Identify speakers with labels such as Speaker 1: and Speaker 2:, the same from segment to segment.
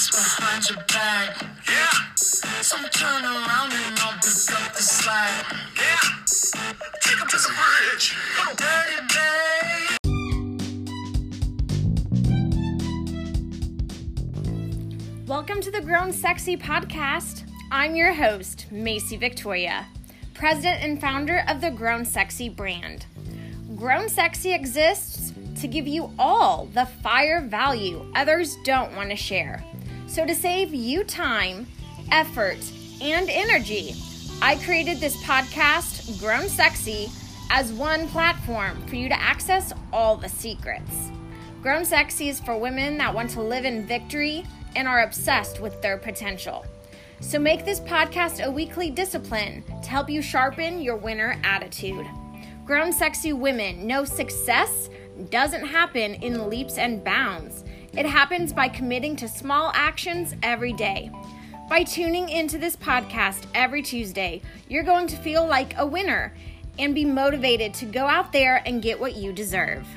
Speaker 1: what's behind your back. Yeah. So turn around and I'll pick up the slack. Yeah. Take 'em to the bridge. Come. Dirty babe.
Speaker 2: Welcome to the Grown Sexy podcast. I'm your host, Macy Victoria, president and founder of the Grown Sexy brand. Grown Sexy exists to give you all the fire value others don't want to share. So, to save you time, effort, and energy, I created this podcast, Grown Sexy, as one platform for you to access all the secrets. Grown Sexy is for women that want to live in victory and are obsessed with their potential. So make this podcast a weekly discipline to help you sharpen your winner attitude. Grown Sexy women know success doesn't happen in leaps and bounds. It happens by committing to small actions every day. By tuning into this podcast every Tuesday, you're going to feel like a winner and be motivated to go out there and get what you deserve.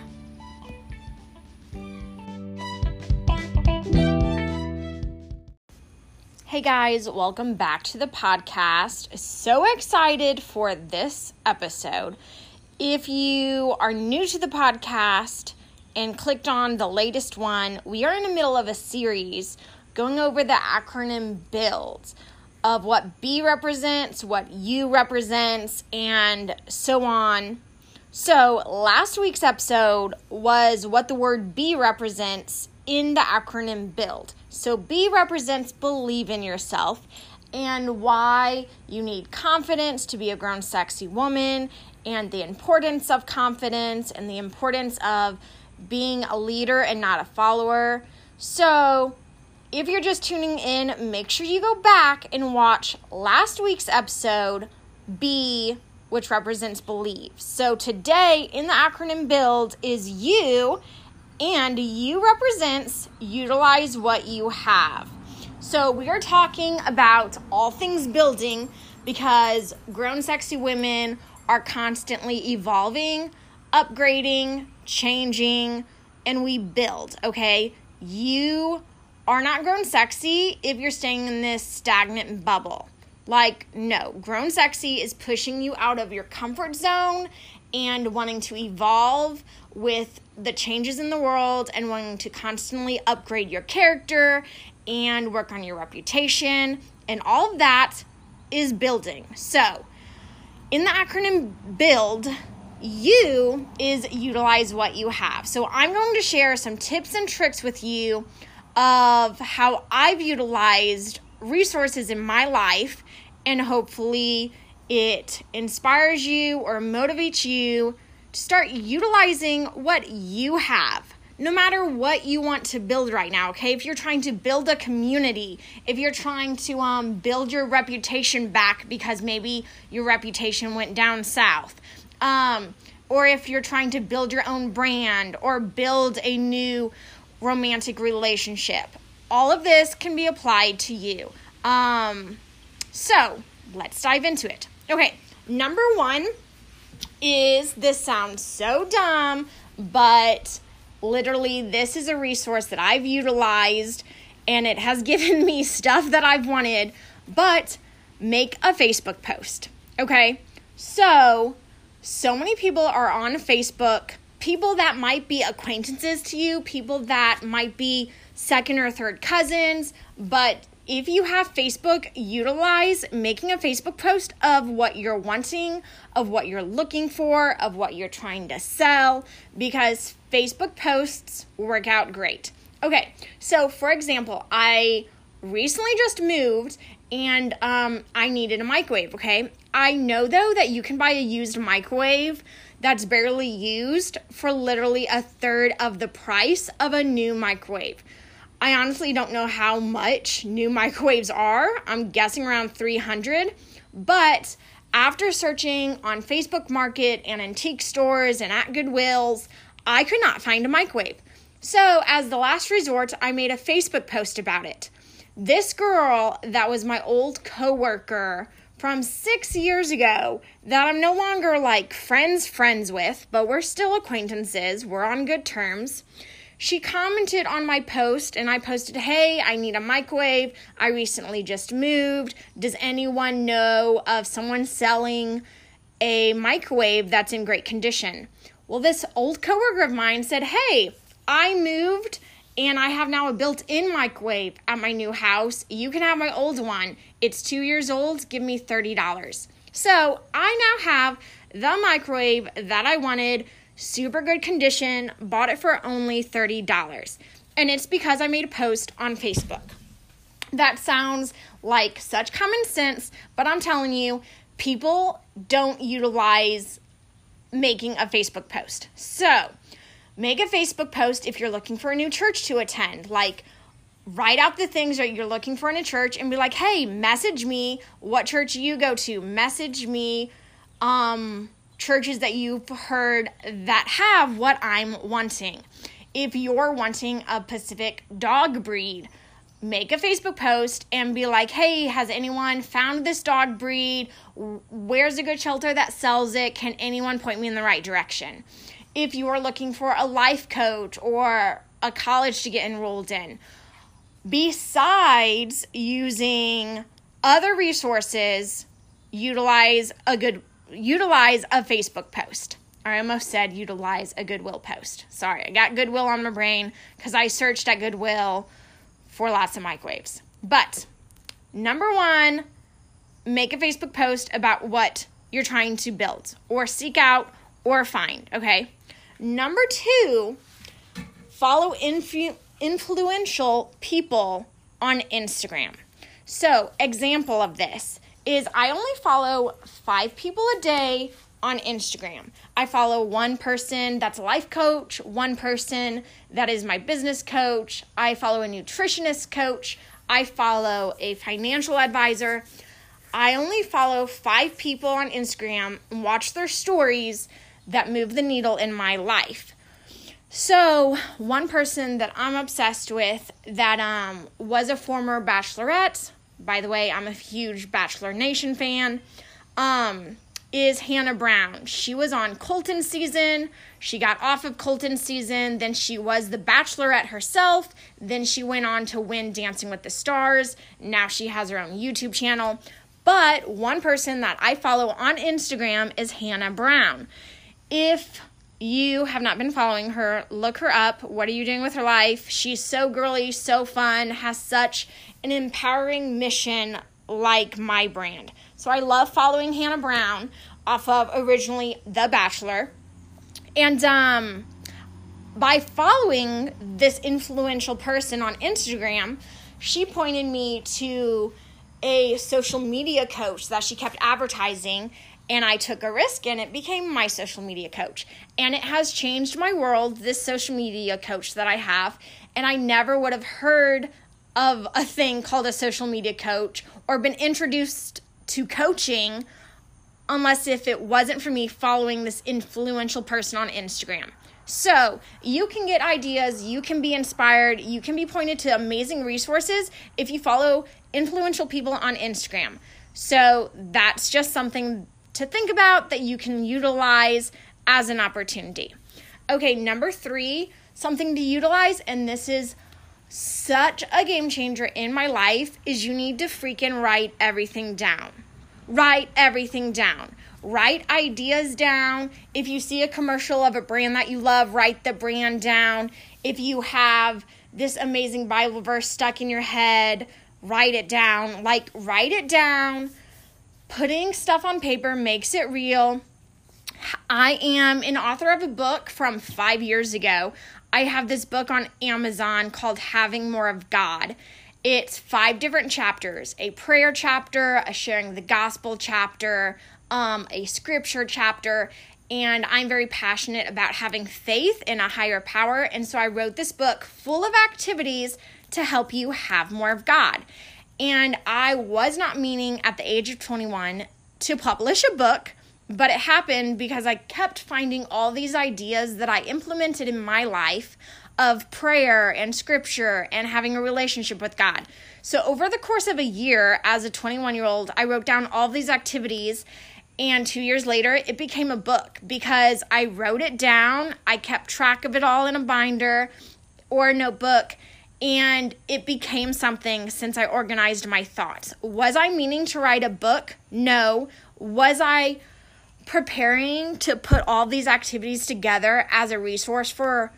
Speaker 2: Hey guys, welcome back to the podcast. So excited for this episode. If you are new to the podcast and clicked on the latest one, we are in the middle of a series going over the acronym BUILD of what B represents, what U represents, and so on. So, last week's episode was what the word B represents in the acronym BUILD. So, B represents believe in yourself and why you need confidence to be a grown, sexy woman, and the importance of confidence and the importance of being a leader and not a follower. So, if you're just tuning in, make sure you go back and watch last week's episode, B, which represents believe. So, today in the acronym BUILD is you and you represents utilize what you have. So, we are talking about all things building because grown sexy women are constantly evolving, upgrading, changing, and we build, okay? You are not grown sexy if you're staying in this stagnant bubble. Like, no, grown sexy is pushing you out of your comfort zone and wanting to evolve with the changes in the world and wanting to constantly upgrade your character and work on your reputation. And all of that is building. So, in the acronym BUILD, you is utilize what you have. So, I'm going to share some tips and tricks with you of how I've utilized resources in my life, and hopefully, it inspires you or motivates you to start utilizing what you have. No matter what you want to build right now, okay? If you're trying to build a community, if you're trying to um, build your reputation back because maybe your reputation went down south, um, or if you're trying to build your own brand or build a new romantic relationship, all of this can be applied to you. Um, so let's dive into it. Okay, number one is this sounds so dumb, but literally, this is a resource that I've utilized and it has given me stuff that I've wanted. But make a Facebook post. Okay, so so many people are on Facebook, people that might be acquaintances to you, people that might be second or third cousins, but if you have Facebook, utilize making a Facebook post of what you're wanting, of what you're looking for, of what you're trying to sell, because Facebook posts work out great. Okay, so for example, I recently just moved and um, I needed a microwave, okay? I know though that you can buy a used microwave that's barely used for literally a third of the price of a new microwave. I honestly don't know how much new microwaves are. I'm guessing around 300. But after searching on Facebook Market and antique stores and at Goodwills, I could not find a microwave. So, as the last resort, I made a Facebook post about it. This girl that was my old coworker from six years ago that I'm no longer like friends friends with, but we're still acquaintances. We're on good terms she commented on my post and I posted, Hey, I need a microwave. I recently just moved. Does anyone know of someone selling a microwave that's in great condition? Well, this old coworker of mine said, Hey, I moved and I have now a built in microwave at my new house. You can have my old one. It's two years old. Give me $30. So I now have the microwave that I wanted super good condition, bought it for only $30. And it's because I made a post on Facebook. That sounds like such common sense, but I'm telling you, people don't utilize making a Facebook post. So, make a Facebook post if you're looking for a new church to attend. Like, write out the things that you're looking for in a church and be like, hey, message me what church you go to. Message me um churches that you've heard that have what I'm wanting. If you're wanting a Pacific dog breed, make a Facebook post and be like, hey, has anyone found this dog breed? Where's a good shelter that sells it? Can anyone point me in the right direction? If you are looking for a life coach or a college to get enrolled in, besides using other resources, utilize a good utilize a Facebook post. I almost said utilize a Goodwill post. Sorry, I got Goodwill on my brain because I searched at Goodwill for lots of microwaves. But number one, make a Facebook post about what you're trying to build or seek out or find, okay? Number two, follow influ- influential people on Instagram. So, example of this is I only follow five people a day on Instagram. I follow one person that's a life coach, one person that is my business coach. I follow a nutritionist coach. I follow a financial advisor. I only follow five people on Instagram and watch their stories that move the needle in my life. So, one person that I'm obsessed with that um, was a former bachelorette, by the way, I'm a huge Bachelor Nation fan. Um, is Hannah Brown. She was on Colton season. She got off of Colton season. Then she was the Bachelorette herself. Then she went on to win Dancing with the Stars. Now she has her own YouTube channel. But one person that I follow on Instagram is Hannah Brown. If you have not been following her, look her up. What are you doing with her life? She's so girly, so fun, has such an empowering mission like my brand. So I love following Hannah Brown off of originally The Bachelor. And um, by following this influential person on Instagram, she pointed me to a social media coach that she kept advertising and I took a risk and it became my social media coach. And it has changed my world, this social media coach that I have. And I never would have heard of a thing called a social media coach or been introduced to coaching unless if it wasn't for me following this influential person on Instagram. So, you can get ideas, you can be inspired, you can be pointed to amazing resources if you follow influential people on Instagram. So, that's just something to think about that you can utilize as an opportunity. Okay, number three, something to utilize, and this is such a game changer in my life, is you need to freaking write everything down. Write everything down. Write ideas down. If you see a commercial of a brand that you love, write the brand down. If you have this amazing Bible verse stuck in your head, write it down. Like, write it down putting stuff on paper makes it real. I am an author of a book from five years ago. I have this book on Amazon called Having More of God. It's five different chapters a prayer chapter, a sharing the gospel chapter, um, a scripture chapter, and I'm very passionate about having faith in a higher power. And so I wrote this book full of activities to help you have more of God. And I was not meaning at the age of 21 to publish a book, but it happened because I kept finding all these ideas that I implemented in my life of prayer and scripture and having a relationship with God. So, over the course of a year, as a 21 year old, I wrote down all these activities. And two years later, it became a book because I wrote it down. I kept track of it all in a binder or a notebook and it became something since I organized my thoughts. Was I meaning to write a book? No. Was I preparing to put all these activities together as a resource for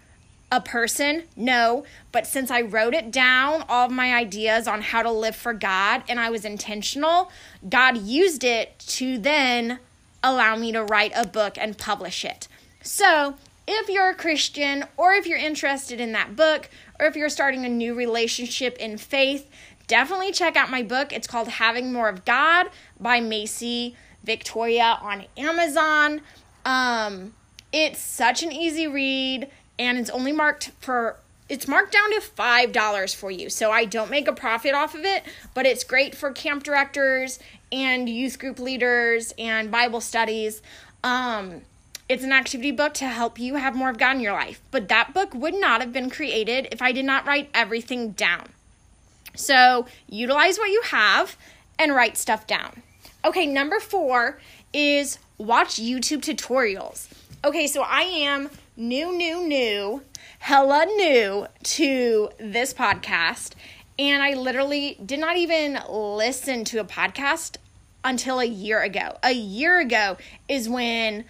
Speaker 2: a person? No. But since I wrote it down, all of my ideas on how to live for God, and I was intentional, God used it to then allow me to write a book and publish it. So, if you're a Christian, or if you're interested in that book, or if you're starting a new relationship in faith, definitely check out my book. It's called Having More of God by Macy Victoria on Amazon. Um, it's such an easy read and it's only marked for it's marked down to five dollars for you. So i don't make a profit off of it but it's great for camp directors and youth group leaders and bible studies. Um, it's an activity book to help you have more of god in your life. But that book would not have been created if i did not write everything down. So utilize what you have and write stuff down. Okay number four is watch youtube tutorials. Okay so i am new, new, new, hella new to this podcast. And I literally did not even listen to a podcast until a year ago. A year ago is when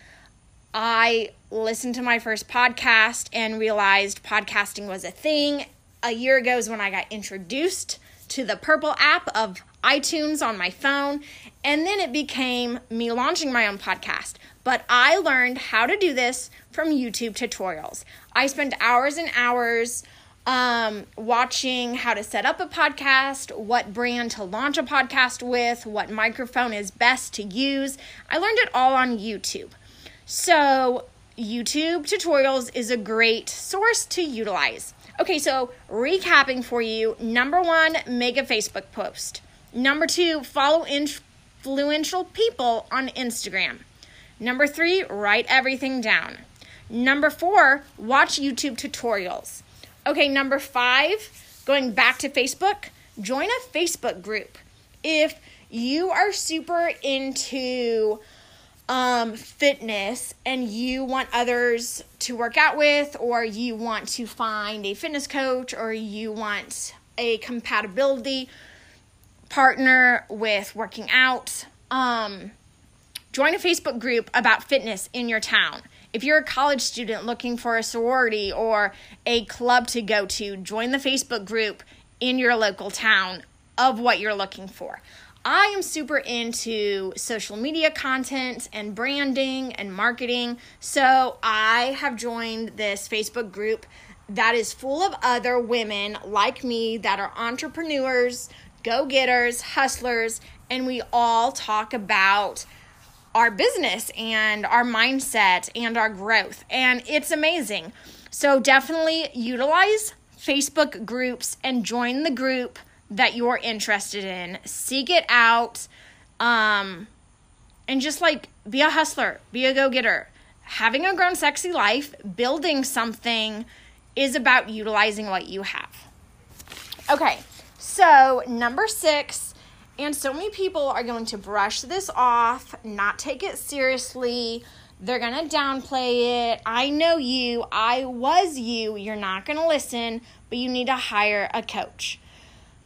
Speaker 2: I listened to my first podcast and realized podcasting was a thing. A year ago is when I got introduced to the Purple app of iTunes on my phone. And then it became me launching my own podcast. But I learned how to do this from YouTube tutorials. I spent hours and hours um, watching how to set up a podcast, what brand to launch a podcast with, what microphone is best to use. I learned it all on YouTube. So, YouTube tutorials is a great source to utilize. Okay, so recapping for you number one, make a Facebook post. Number two, follow influential people on Instagram. Number three, write everything down. Number four, watch YouTube tutorials. Okay, number five, going back to Facebook, join a Facebook group. If you are super into um, fitness and you want others to work out with, or you want to find a fitness coach, or you want a compatibility partner with working out, um, join a Facebook group about fitness in your town. If you're a college student looking for a sorority or a club to go to, join the Facebook group in your local town of what you're looking for. I am super into social media content and branding and marketing, so I have joined this Facebook group that is full of other women like me that are entrepreneurs, go getters, hustlers, and we all talk about our business and our mindset and our growth. And it's amazing. So definitely utilize Facebook groups and join the group that you're interested in. Seek it out. Um, and just like be a hustler, be a go getter. Having a grown sexy life, building something is about utilizing what you have. Okay, so number six and so many people are going to brush this off, not take it seriously. They're going to downplay it. I know you. I was you. You're not going to listen, but you need to hire a coach.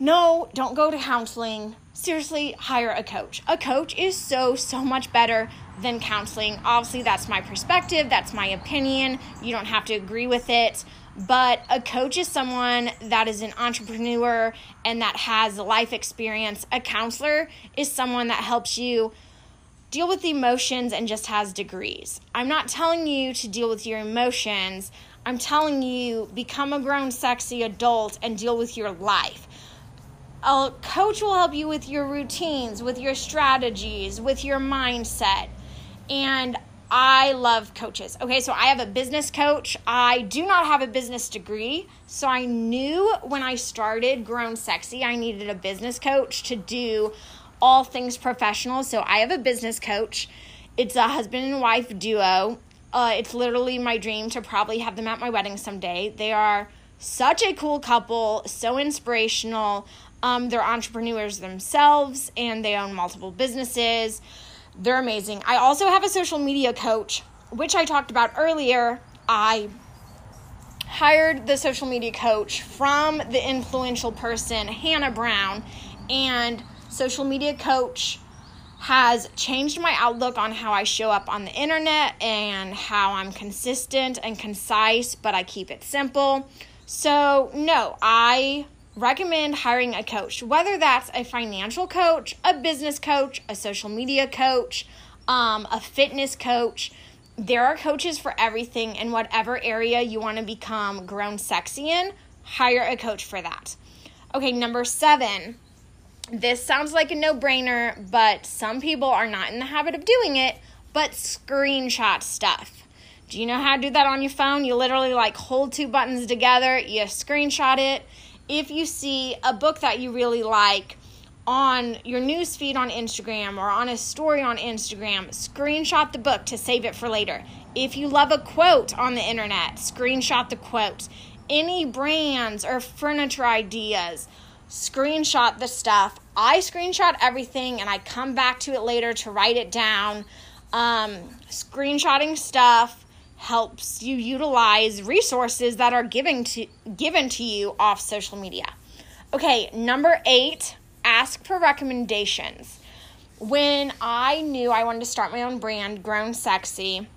Speaker 2: No, don't go to counseling. Seriously, hire a coach. A coach is so, so much better than counseling. Obviously, that's my perspective, that's my opinion. You don't have to agree with it. But a coach is someone that is an entrepreneur and that has life experience. A counselor is someone that helps you deal with emotions and just has degrees. I'm not telling you to deal with your emotions. I'm telling you become a grown sexy adult and deal with your life. A coach will help you with your routines, with your strategies, with your mindset. And I love coaches. Okay, so I have a business coach. I do not have a business degree. So I knew when I started Grown Sexy, I needed a business coach to do all things professional. So I have a business coach. It's a husband and wife duo. Uh, it's literally my dream to probably have them at my wedding someday. They are such a cool couple, so inspirational. Um, they're entrepreneurs themselves and they own multiple businesses. They're amazing. I also have a social media coach, which I talked about earlier. I hired the social media coach from the influential person, Hannah Brown, and social media coach has changed my outlook on how I show up on the internet and how I'm consistent and concise, but I keep it simple. So, no, I recommend hiring a coach, whether that's a financial coach, a business coach, a social media coach, um, a fitness coach. There are coaches for everything in whatever area you want to become grown sexy in. Hire a coach for that. Okay, number seven this sounds like a no brainer, but some people are not in the habit of doing it, but screenshot stuff. Do you know how to do that on your phone? You literally like hold two buttons together, you screenshot it. If you see a book that you really like on your news feed on Instagram or on a story on Instagram, screenshot the book to save it for later. If you love a quote on the internet, screenshot the quote. Any brands or furniture ideas, screenshot the stuff. I screenshot everything and I come back to it later to write it down. Um, screenshotting stuff helps you utilize resources that are given to given to you off social media. Okay, number 8, ask for recommendations. When I knew I wanted to start my own brand, Grown Sexy,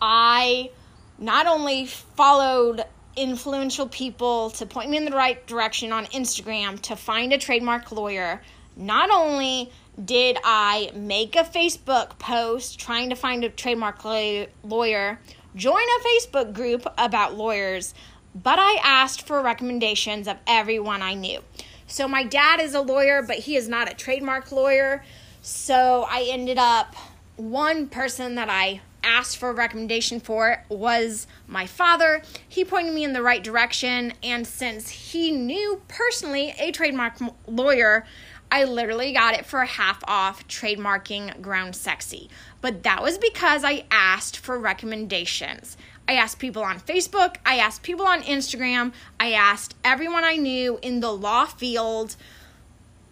Speaker 2: I not only followed influential people to point me in the right direction on Instagram to find a trademark lawyer. Not only did I make a Facebook post trying to find a trademark lawyer, join a Facebook group about lawyers, but I asked for recommendations of everyone I knew. So my dad is a lawyer, but he is not a trademark lawyer. So I ended up one person that I asked for a recommendation for was my father. He pointed me in the right direction, and since he knew personally a trademark lawyer, I literally got it for half off trademarking Grown Sexy. But that was because I asked for recommendations. I asked people on Facebook, I asked people on Instagram, I asked everyone I knew in the law field.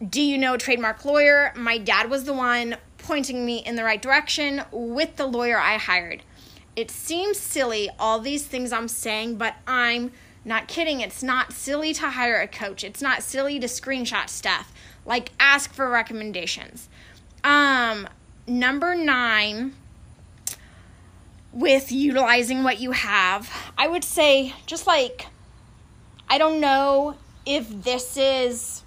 Speaker 2: Do you know a trademark lawyer? My dad was the one pointing me in the right direction with the lawyer I hired. It seems silly, all these things I'm saying, but I'm not kidding. It's not silly to hire a coach. It's not silly to screenshot stuff. Like ask for recommendations. Um number 9 with utilizing what you have. I would say just like I don't know if this is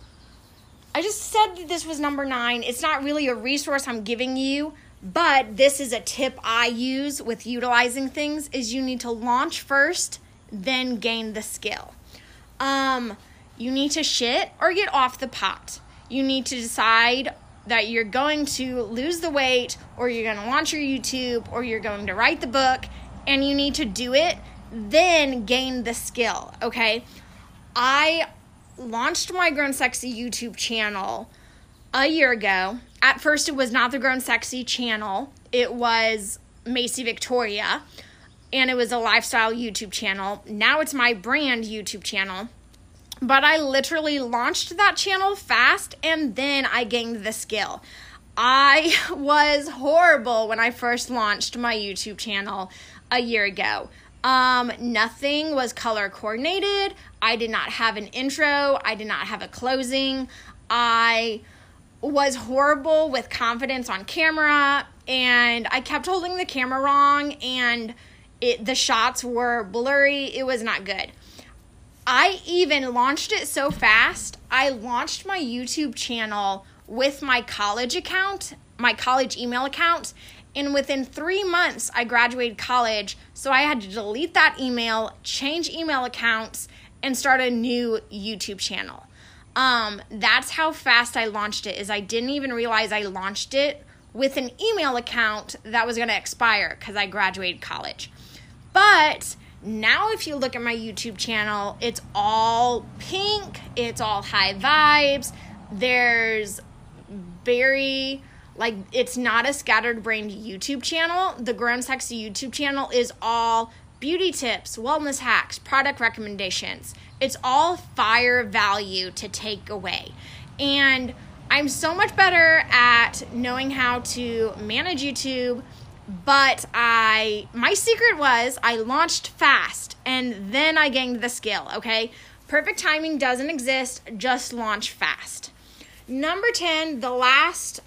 Speaker 2: I just said that this was number nine. It's not really a resource I'm giving you, but this is a tip I use with utilizing things is you need to launch first, then gain the skill. Um, you need to shit or get off the pot. You need to decide that you're going to lose the weight or you're going to launch your YouTube or you're going to write the book and you need to do it, then gain the skill, okay? I launched my Grown Sexy YouTube channel a year ago. At first, it was not the Grown Sexy channel, it was Macy Victoria, and it was a lifestyle YouTube channel. Now it's my brand YouTube channel. But I literally launched that channel fast and then I gained the skill. I was horrible when I first launched my YouTube channel a year ago. Um, nothing was color coordinated. I did not have an intro. I did not have a closing. I was horrible with confidence on camera and I kept holding the camera wrong and it the shots were blurry. It was not good. I even launched it so fast. I launched my YouTube channel with my college account, my college email account, and within three months, I graduated college. So I had to delete that email, change email accounts, and start a new YouTube channel. Um, that's how fast I launched it. Is I didn't even realize I launched it with an email account that was going to expire because I graduated college. But now, if you look at my YouTube channel, it's all pink. It's all high vibes. There's very like it's not a scattered brained YouTube channel. The Grown Sexy YouTube channel is all beauty tips, wellness hacks, product recommendations. It's all fire value to take away. And I'm so much better at knowing how to manage YouTube, but I my secret was I launched fast and then I gained the skill, okay? Perfect timing doesn't exist, just launch fast. Number 10, the last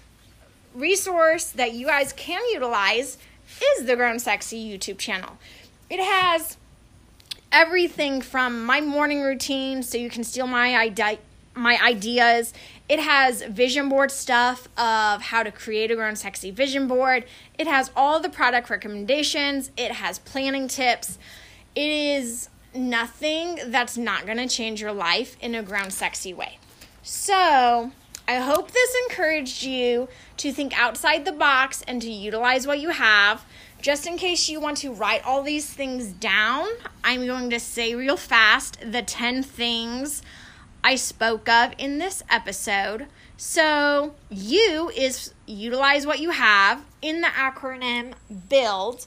Speaker 2: resource that you guys can utilize is the Grown Sexy YouTube channel. It has everything from my morning routine so you can steal my idea my ideas. It has vision board stuff of how to create a grown sexy vision board. It has all the product recommendations. It has planning tips. It is nothing that's not going to change your life in a grown sexy way. So, I hope this encouraged you to think outside the box and to utilize what you have. Just in case you want to write all these things down, I'm going to say real fast the 10 things I spoke of in this episode. So, you is utilize what you have in the acronym BUILD.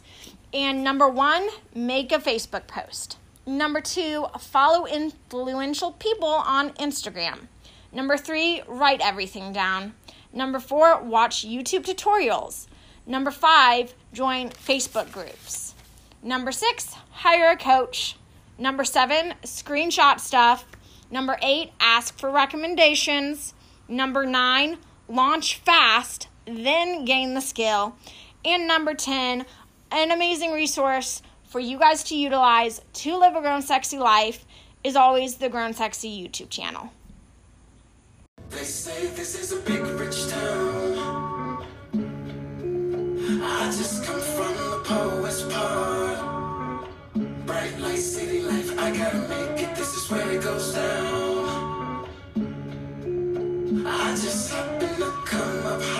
Speaker 2: And number one, make a Facebook post. Number two, follow influential people on Instagram. Number three, write everything down. Number four, watch YouTube tutorials. Number five, join Facebook groups. Number six, hire a coach. Number seven, screenshot stuff. Number eight, ask for recommendations. Number nine, launch fast, then gain the skill. And number 10, an amazing resource for you guys to utilize to live a grown sexy life is always the Grown Sexy YouTube channel.
Speaker 1: They say this is a big rich town. I just come from the poet's part. Bright light, city life, I gotta make where it goes down. I just happen to come up hard.